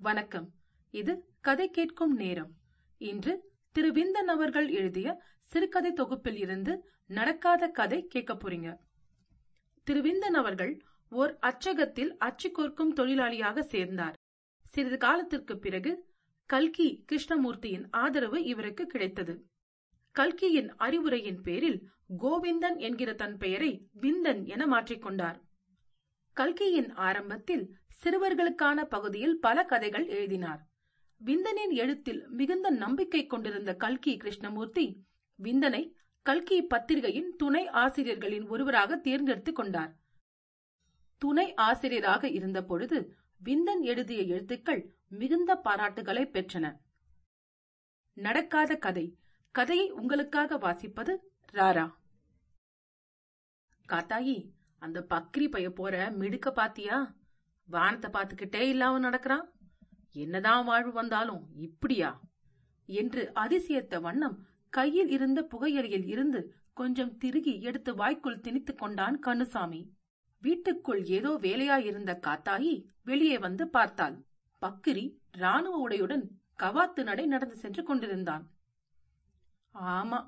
வணக்கம். இது கதை கேட்கும் நேரம். இன்று திரு விந்தன் அவர்கள் எழுதிய சிறுகதை தொகுப்பில் இருந்து நடக்காத கதை கேட்க போறீங்க. திரு விந்தன் அவர்கள் ஓர் அச்சகத்தில் அச்சு கோர்க்கும் தொழிலாளியாக சேர்ந்தார். சிறிது காலத்திற்கு பிறகு கல்கி கிருஷ்ணமூர்த்தியின் ஆதரவு இவருக்கு கிடைத்தது. கல்கியின் அறிவுரையின் பேரில் கோவிந்தன் என்கிற தன் பெயரை விந்தன் என மாற்றிக்கொண்டார் கல்கியின் ஆரம்பத்தில் சிறுவர்களுக்கான பகுதியில் பல கதைகள் எழுதினார். விந்தனின் எழுத்தில் மிகுந்த நம்பிக்கை கொண்டிருந்த கல்கி கிருஷ்ணமூர்த்தி விந்தனை கல்கி பத்திரிகையின் துணை ஆசிரியர்களின் ஒருவராக தேர்ந்தெடுத்துக் கொண்டார். துணை ஆசிரியராக இருந்த பொழுது விந்தன் எழுதிய எழுத்துக்கள் மிகுந்த பாராட்டுகளை பெற்றன. நடக்காத கதை. கதையை உங்களுக்காக வாசிப்பது ராரா. காத்தாயி அந்த பக்ரி பைய போற மிடுக்க பாத்தியா? வானத்தை பார்த்துக்கிட்டே இல்லாம நடக்கிறான். என்னதான் வாழ்வு வந்தாலும் இப்படியா? என்று அதிசயத்த வண்ணம் கையில் இருந்த புகையலியில் இருந்து கொஞ்சம் திருகி எடுத்து வாய்க்குள் திணித்துக் கொண்டான் கண்ணுசாமி வீட்டுக்குள் ஏதோ வேலையாயிருந்த காத்தாயி வெளியே வந்து பார்த்தாள். பக்கிரி ராணுவ உடையுடன் கவாத்து நடை நடந்து சென்று கொண்டிருந்தான். ஆமா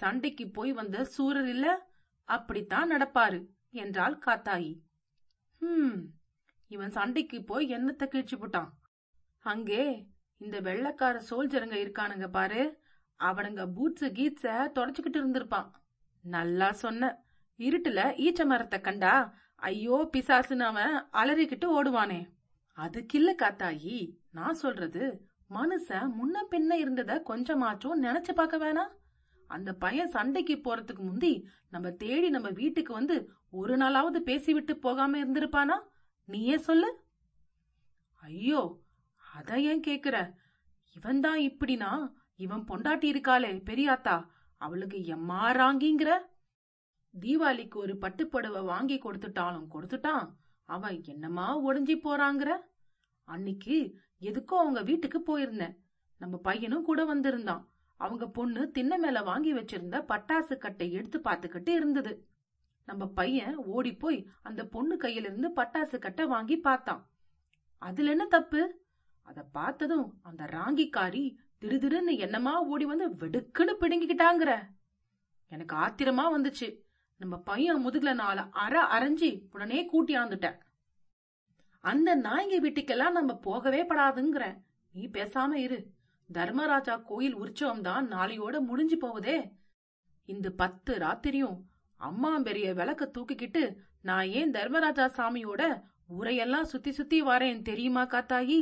சண்டைக்கு போய் வந்த சூரர் இல்ல? அப்படித்தான் நடப்பாரு என்றாள் காத்தாயி. ஹம் இவன் சண்டைக்கு போய் என்னத்த கீழ்ச்சி போட்டான்? அங்கே இந்த வெள்ளக்கார சோல்ஜருங்க இருக்கானுங்க பாரு. அவனுங்க பூட்ஸ் கீட்ஸ தொடச்சுக்கிட்டு இருந்திருப்பான். நல்லா சொன்ன. இருட்டுல ஈச்ச மரத்தை கண்டா ஐயோ பிசாசுன்னு அவன் அலறிக்கிட்டு ஓடுவானே. அதுக்கில்ல காத்தாயி நான் சொல்றது மனுஷன் முன்ன பின்ன இருந்தத கொஞ்சமாச்சும் நினைச்சு பார்க்க வேணாம் அந்த பையன் சண்டைக்கு போறதுக்கு முந்தி நம்ம தேடி நம்ம வீட்டுக்கு வந்து ஒரு நாளாவது பேசிவிட்டு போகாம இருந்திருப்பானா? நீயே சொல்லு. ஐயோ அத ஏன் கேக்குற? இவன் தான் இப்படினா? இவன் பொண்டாட்டி இருக்காளே பெரியாத்தா அவளுக்கு எம்மாறாங்கிங்கிற தீபாவளிக்கு ஒரு பட்டுப்புடவை வாங்கி கொடுத்துட்டாலும் கொடுத்துட்டான். அவன் என்னமா ஒடிஞ்சி போறாங்கிற? அன்னைக்கு எதுக்கோ அவங்க வீட்டுக்கு போயிருந்தேன் நம்ம பையனும் கூட வந்திருந்தான். அவங்க பொண்ணு திண்ண மேல வாங்கி வச்சிருந்த பட்டாசு கட்டை எடுத்து பார்த்துக்கிட்டு இருந்தது. நம்ம பையன் ஓடி போய் அந்த பொண்ணு கையிலிருந்து பட்டாசு கட்டை வாங்கி பார்த்தான். அதுல என்ன தப்பு? அத பார்த்ததும் அந்த ராங்கிக்காரி திடுதிடுன்னு என்னமா ஓடி வந்து வெடுக்குன்னு பிடுங்கிக்கிட்டாங்கிற. எனக்கு ஆத்திரமா வந்துச்சு. நம்ம பையன் முதுகுல நாலு அற அரைஞ்சி உடனே கூட்டியாந்துட்டேன் அந்த நாய்ங்க வீட்டுக்கெல்லாம் நம்ம போகவே படாதுங்கிற. நீ பேசாம இரு. தர்மராஜா கோயில் உற்சவம் தான் நாளையோட முடிஞ்சு போகுதே. இந்த பத்து ராத்திரியும் அம்மா பெரிய விளக்க தூக்கிக்கிட்டு நான் ஏன் தர்மராஜா சாமியோட ஊரையெல்லாம் சுத்தி சுத்தி வரேன் தெரியுமா காத்தாயி?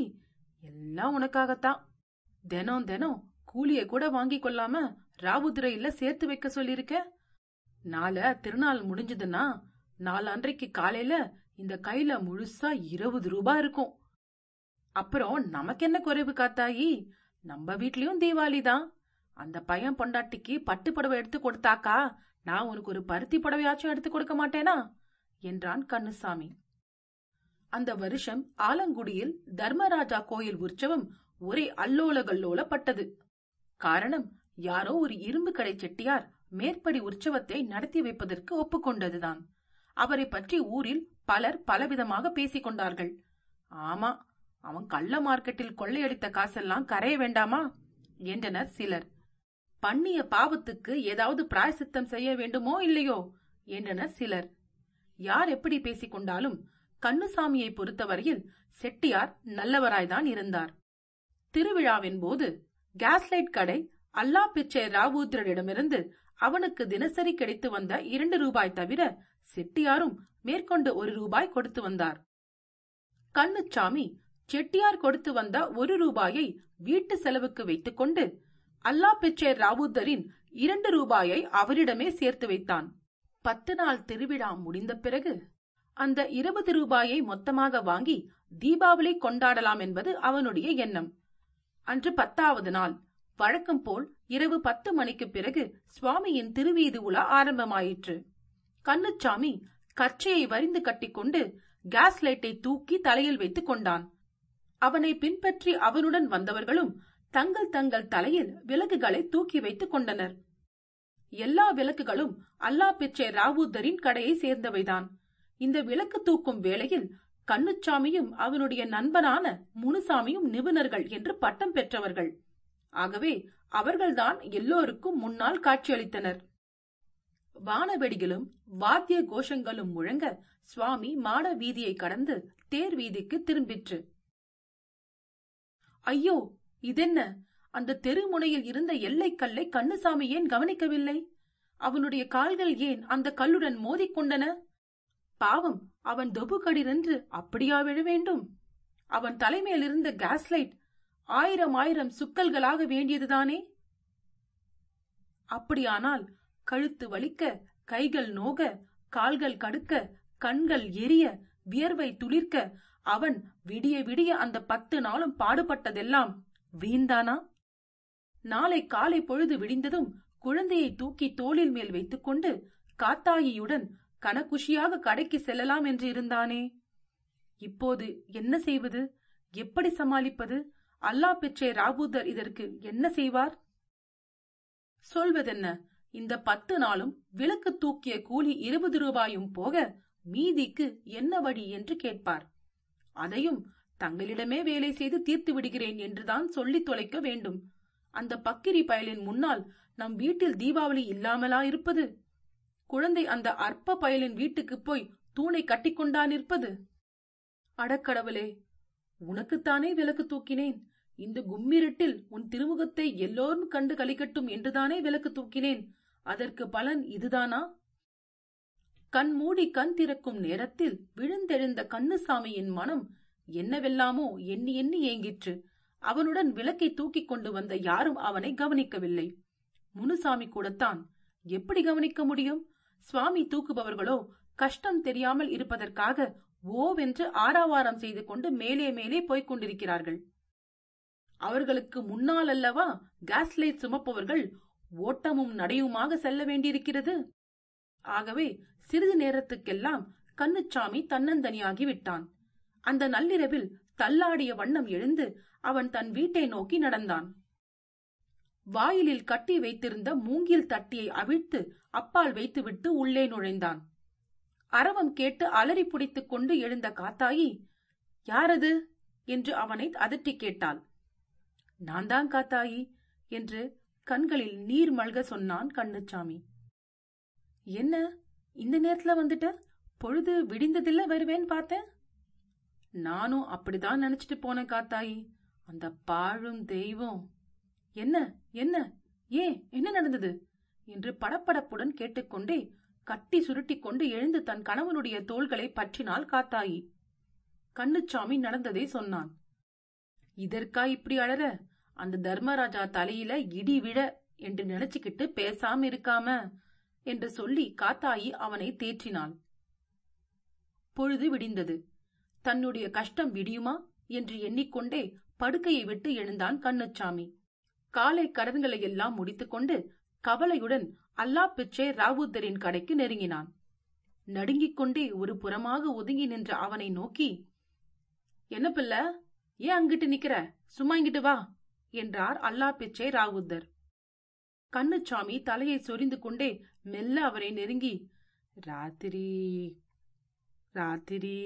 எல்லாம் உனக்காகத்தான். தினம் தினம் கூலிய கூட வாங்கி கொள்ளாம ராவுதுரையில சேர்த்து வைக்க சொல்லிருக்க நாளை திருநாள் முடிஞ்சதுன்னா நாலன்றைக்கு காலையில இந்த கையில முழுசா இருபது ரூபாய் இருக்கும். அப்புறம் நமக்கு என்ன குறைவு காத்தாயி? நம்ம வீட்லயும் தீபாவளி தான். அந்த பையன் பொண்டாட்டிக்கு பட்டு புடவை எடுத்து கொடுத்தாக்கா நான் உனக்கு ஒரு பருத்தி புடவையாச்சும் எடுத்து கொடுக்க மாட்டேனா? என்றான் கண்ணுசாமி அந்த வருஷம் ஆலங்குடியில் தர்மராஜா கோயில் உற்சவம் ஒரே அல்லோலகல்லோலப்பட்டது. காரணம் யாரோ ஒரு இரும்பு கடை செட்டியார் மேற்படி உற்சவத்தை நடத்தி வைப்பதற்கு ஒப்புக்கொண்டதுதான். அவரை பற்றி ஊரில் பலர் பலவிதமாக பேசிக் கொண்டார்கள். ஆமா அவன் கள்ள மார்க்கெட்டில் கொள்ளையடித்த காசெல்லாம் கரைய வேண்டாமா? என்றனர் சிலர். பண்ணிய பாவத்துக்கு ஏதாவது பிராயசித்தம் செய்ய வேண்டுமோ இல்லையோ? என்றனர் சிலர். யார் எப்படி பேசிக் கொண்டாலும் கண்ணுசாமியை பொறுத்தவரையில் செட்டியார் நல்லவராய்தான் இருந்தார். திருவிழாவின் போது கேஸ்லைட் கடை அல்லா பிச்சை ராவூத்ரரிடமிருந்து அவனுக்கு தினசரி கிடைத்து வந்த இரண்டு ரூபாய் தவிர செட்டியாரும் மேற்கொண்டு ஒரு ரூபாய் கொடுத்து வந்தார். கண்ணுச்சாமி செட்டியார் கொடுத்து வந்த ஒரு ரூபாயை வீட்டு செலவுக்கு வைத்துக்கொண்டு அல்லா பிச்சை ராவுத்தரின் இரண்டு ரூபாயை அவரிடமே சேர்த்து வைத்தான். பத்து நாள் திருவிழா முடிந்த பிறகு அந்த இருபது ரூபாயை மொத்தமாக வாங்கி தீபாவளி கொண்டாடலாம் என்பது அவனுடைய எண்ணம். அன்று பத்தாவது நாள். வழக்கம் போல் இரவு பத்து மணிக்கு பிறகு சுவாமியின் திருவீதி உலா ஆரம்பமாயிற்று. கண்ணுச்சாமி கச்சையை வரிந்து கட்டிக்கொண்டு கேஸ் லைட்டை தூக்கி தலையில் வைத்துக் கொண்டான். அவனை பின்பற்றி அவனுடன் வந்தவர்களும் தங்கள் தங்கள் தலையில் விளக்குகளை தூக்கி வைத்துக் கொண்டனர். எல்லா விளக்குகளும் அல்லா பிச்சை ராவூத்தரின் கடையை சேர்ந்தவைதான். இந்த விளக்கு தூக்கும் வேளையில் கண்ணுச்சாமியும் அவனுடைய நண்பனான முனுசாமியும் நிபுணர்கள் என்று பட்டம் பெற்றவர்கள். ஆகவே அவர்கள்தான் எல்லோருக்கும் முன்னால் காட்சியளித்தனர். வானவெடிகளும் வாத்திய கோஷங்களும் முழங்க சுவாமி மாட வீதியை கடந்து தேர் வீதிக்கு திரும்பிற்று. ஐயோ இதென்ன? அந்த தெருமுனையில் இருந்த எல்லைக்கல்லை கண்ணுசாமி ஏன் கவனிக்கவில்லை? அவனுடைய கால்கள் ஏன் அந்த கல்லுடன் மோதிக்கொண்டன? பாவம் அவன் தொபுகடிரென்று அப்படியா விழ வேண்டும்? அவன் தலைமையில் இருந்த கேஸ்லைட் ஆயிரம் ஆயிரம் சுக்கல்களாக வேண்டியதுதானே? அப்படியானால் கழுத்து வலிக்க கைகள் நோக கால்கள் கடுக்க கண்கள் எரிய வியர்வை துளிர்க்க அவன் விடிய விடிய அந்த பத்து நாளும் பாடுபட்டதெல்லாம் வீண்தானா நாளை காலை பொழுது விடிந்ததும் குழந்தையை தூக்கி தோளில் மேல் வைத்துக்கொண்டு காத்தாயியுடன் கனகுஷியாக கடைக்கு செல்லலாம் என்று இருந்தானே. இப்போது என்ன செய்வது? எப்படி சமாளிப்பது? அல்லா பெற்றே ராபூதர் இதற்கு என்ன செய்வார்? சொல்வதென்ன? இந்த பத்து நாளும் விளக்கு தூக்கிய கூலி இருபது ரூபாயும் போக மீதிக்கு என்ன வழி என்று கேட்பார். அதையும் தங்களிடமே வேலை செய்து தீர்த்து விடுகிறேன் என்றுதான் சொல்லி தொலைக்க வேண்டும். அந்த பக்கிரி பயலின் முன்னால் நம் வீட்டில் தீபாவளி இல்லாமலா இருப்பது? குழந்தை அந்த அற்ப பயலின் வீட்டுக்கு போய் தூணை கட்டிக்கொண்டா நிற்பது? அடக்கடவுளே உனக்குத்தானே விளக்கு தூக்கினேன். இந்த கும்மிருட்டில் உன் திருமுகத்தை எல்லோரும் கண்டு கலிக்கட்டும் என்றுதானே விளக்கு தூக்கினேன். அதற்கு பலன் இதுதானா? கண் மூடி கண் திறக்கும் நேரத்தில் விழுந்தெழுந்த கண்ணுசாமியின் மனம் என்னவெல்லாமோ எண்ணி எண்ணி ஏங்கிற்று. அவனுடன் விளக்கை தூக்கிக் கொண்டு வந்த யாரும் அவனை கவனிக்கவில்லை. முனுசாமி கூடத்தான் எப்படி கவனிக்க முடியும்? சுவாமி தூக்குபவர்களோ கஷ்டம் தெரியாமல் இருப்பதற்காக ஓவென்று ஆராவாரம் செய்து கொண்டு மேலே மேலே போய்க் கொண்டிருக்கிறார்கள். அவர்களுக்கு முன்னால் அல்லவா கேஸ்லைட் சுமப்பவர்கள் ஓட்டமும் நடையுமாக செல்ல வேண்டியிருக்கிறது? ஆகவே சிறிது நேரத்துக்கெல்லாம் கண்ணுச்சாமி தன்னந்தனியாகி விட்டான். அந்த நள்ளிரவில் தள்ளாடிய வண்ணம் எழுந்து அவன் தன் வீட்டை நோக்கி நடந்தான். வாயிலில் கட்டி வைத்திருந்த மூங்கில் தட்டியை அவிழ்த்து அப்பால் வைத்துவிட்டு உள்ளே நுழைந்தான். அரவம் கேட்டு அலறி பிடித்துக் கொண்டு எழுந்த காத்தாயி யாரது? என்று அவனை அதட்டி கேட்டாள். நான் தான் காத்தாயி என்று கண்களில் நீர் மல்க சொன்னான் கண்ணுச்சாமி. என்ன? இந்த நேரத்துல வந்துட்ட? பொழுது விடிந்ததில்ல வருவேன் பார்த்தேன்? நானும் அப்படிதான் நினைச்சிட்டு போனேன் காத்தாயி அந்த பாழும் தெய்வம். என்ன என்ன ஏன் என்ன நடந்தது? என்று படப்படப்புடன் கேட்டுக்கொண்டே கட்டி சுருட்டிக் கொண்டு எழுந்து தன் கணவனுடைய தோள்களை பற்றினாள் காத்தாயி கண்ணுச்சாமி நடந்ததை சொன்னான். இதற்கா இப்படி அழற? அந்த தர்மராஜா தலையில இடி விழ என்று நினைச்சுக்கிட்டு பேசாம இருக்காம என்று சொல்லி காத்தாயி அவனை தேற்றினாள். பொழுது விடிந்தது. தன்னுடைய கஷ்டம் விடியுமா என்று எண்ணிக்கொண்டே படுக்கையை விட்டு எழுந்தான் கண்ணுச்சாமி. காலை கடன்களை எல்லாம் முடித்துக்கொண்டு கவலையுடன் அல்லா பிச்சை ராவுத்தரின் கடைக்கு நெருங்கினான். நடுங்கிக் கொண்டே ஒரு புறமாக ஒதுங்கி நின்ற அவனை நோக்கி என்ன பிள்ள ஏன் அங்கிட்டு நிக்கிற? சும்மா இங்கிட்டு வா என்றார் அல்லா பிச்சை ராவுத்தர். கண்ணுச்சாமி தலையை சொரிந்து கொண்டே மெல்ல அவரை நெருங்கி ராத்திரி ராத்திரி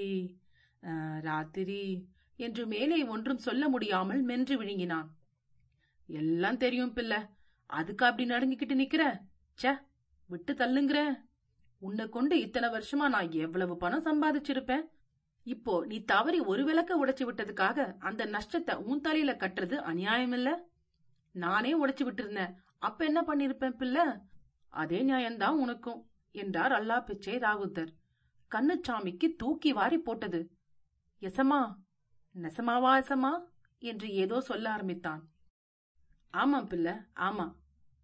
ராத்திரி என்று மேலே ஒன்றும் சொல்ல முடியாமல் மென்று விழுங்கினான். எல்லாம் தெரியும் பிள்ளை. அதுக்கு அப்படி நடுங்கிக்கிட்டு நிக்கிற? ச விட்டு தள்ளுங்கிற? உன்னை கொண்டு இத்தனை வருஷமா நான் எவ்வளவு பணம் சம்பாதிச்சிருப்பேன்? இப்போ நீ தவறி ஒரு விளக்க உடைச்சு விட்டதுக்காக அந்த நஷ்டத்தை உன் தலையில கட்டுறது அநியாயம் இல்ல? நானே உடைச்சு விட்டிருந்தேன். அப்ப என்ன பண்ணிருப்பேன் பிள்ளை? அதே நியாயம்தான் உனக்கும் என்றார் அல்லா பிச்சை ராவுத்தர். கண்ணுச்சாமிக்கு தூக்கி வாரி போட்டது. எசமா நெசமாவா எசமா? என்று ஏதோ சொல்ல ஆரம்பித்தான். ஆமாம் பிள்ளை ஆமா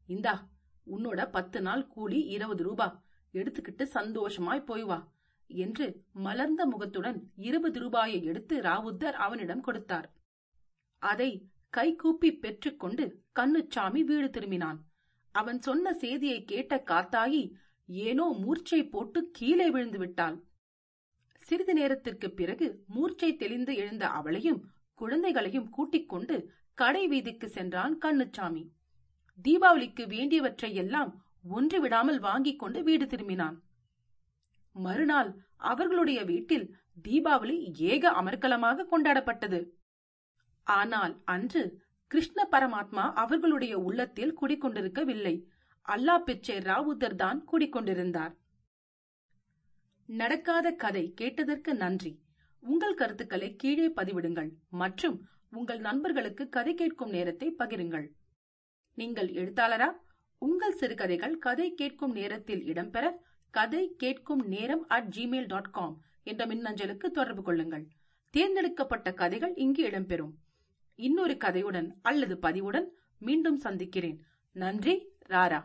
இந்தா உன்னோட பத்து நாள் கூலி இருபது ரூபா. எடுத்துக்கிட்டு சந்தோஷமாய் போய் வா என்று மலர்ந்த முகத்துடன் இருபது ரூபாயை எடுத்து ராவுத்தர் அவனிடம் கொடுத்தார். அதை கைகூப்பி பெற்றுக்கொண்டு கண்ணுச்சாமி வீடு திரும்பினான். அவன் சொன்ன செய்தியை கேட்ட காத்தாயி ஏனோ மூர்ச்சை போட்டு கீழே விழுந்து விட்டாள். சிறிது நேரத்திற்கு பிறகு மூர்ச்சை தெளிந்து எழுந்த அவளையும் குழந்தைகளையும் கூட்டிக் கொண்டு கடை வீதிக்கு சென்றான் கண்ணுச்சாமி. தீபாவளிக்கு வேண்டியவற்றை எல்லாம் ஒன்று விடாமல் வாங்கிக் கொண்டு வீடு திரும்பினான். மறுநாள் அவர்களுடைய வீட்டில் தீபாவளி ஏக அமர்க்கலமாக கொண்டாடப்பட்டது. ஆனால் அன்று கிருஷ்ண பரமாத்மா அவர்களுடைய உள்ளத்தில் குடிக்கொண்டிருக்கவில்லை. அல்லா பிச்சை ராவுதர் தான் குடிக்கொண்டிருந்தார். நடக்காத கதை கேட்டதற்கு நன்றி. உங்கள் கருத்துக்களை கீழே பதிவிடுங்கள் மற்றும் உங்கள் நண்பர்களுக்கு கதை கேட்கும் நேரத்தை பகிருங்கள். நீங்கள் எழுத்தாளரா? உங்கள் சிறுகதைகள் கதை கேட்கும் நேரத்தில் இடம்பெற கதை கேட்கும் நேரம் அட் ஜிமெயில் டாட் காம் என்ற மின்னஞ்சலுக்கு தொடர்பு கொள்ளுங்கள். தேர்ந்தெடுக்கப்பட்ட கதைகள் இங்கு இடம்பெறும். இன்னொரு கதையுடன் அல்லது பதிவுடன் மீண்டும் சந்திக்கிறேன். நன்றி ராரா.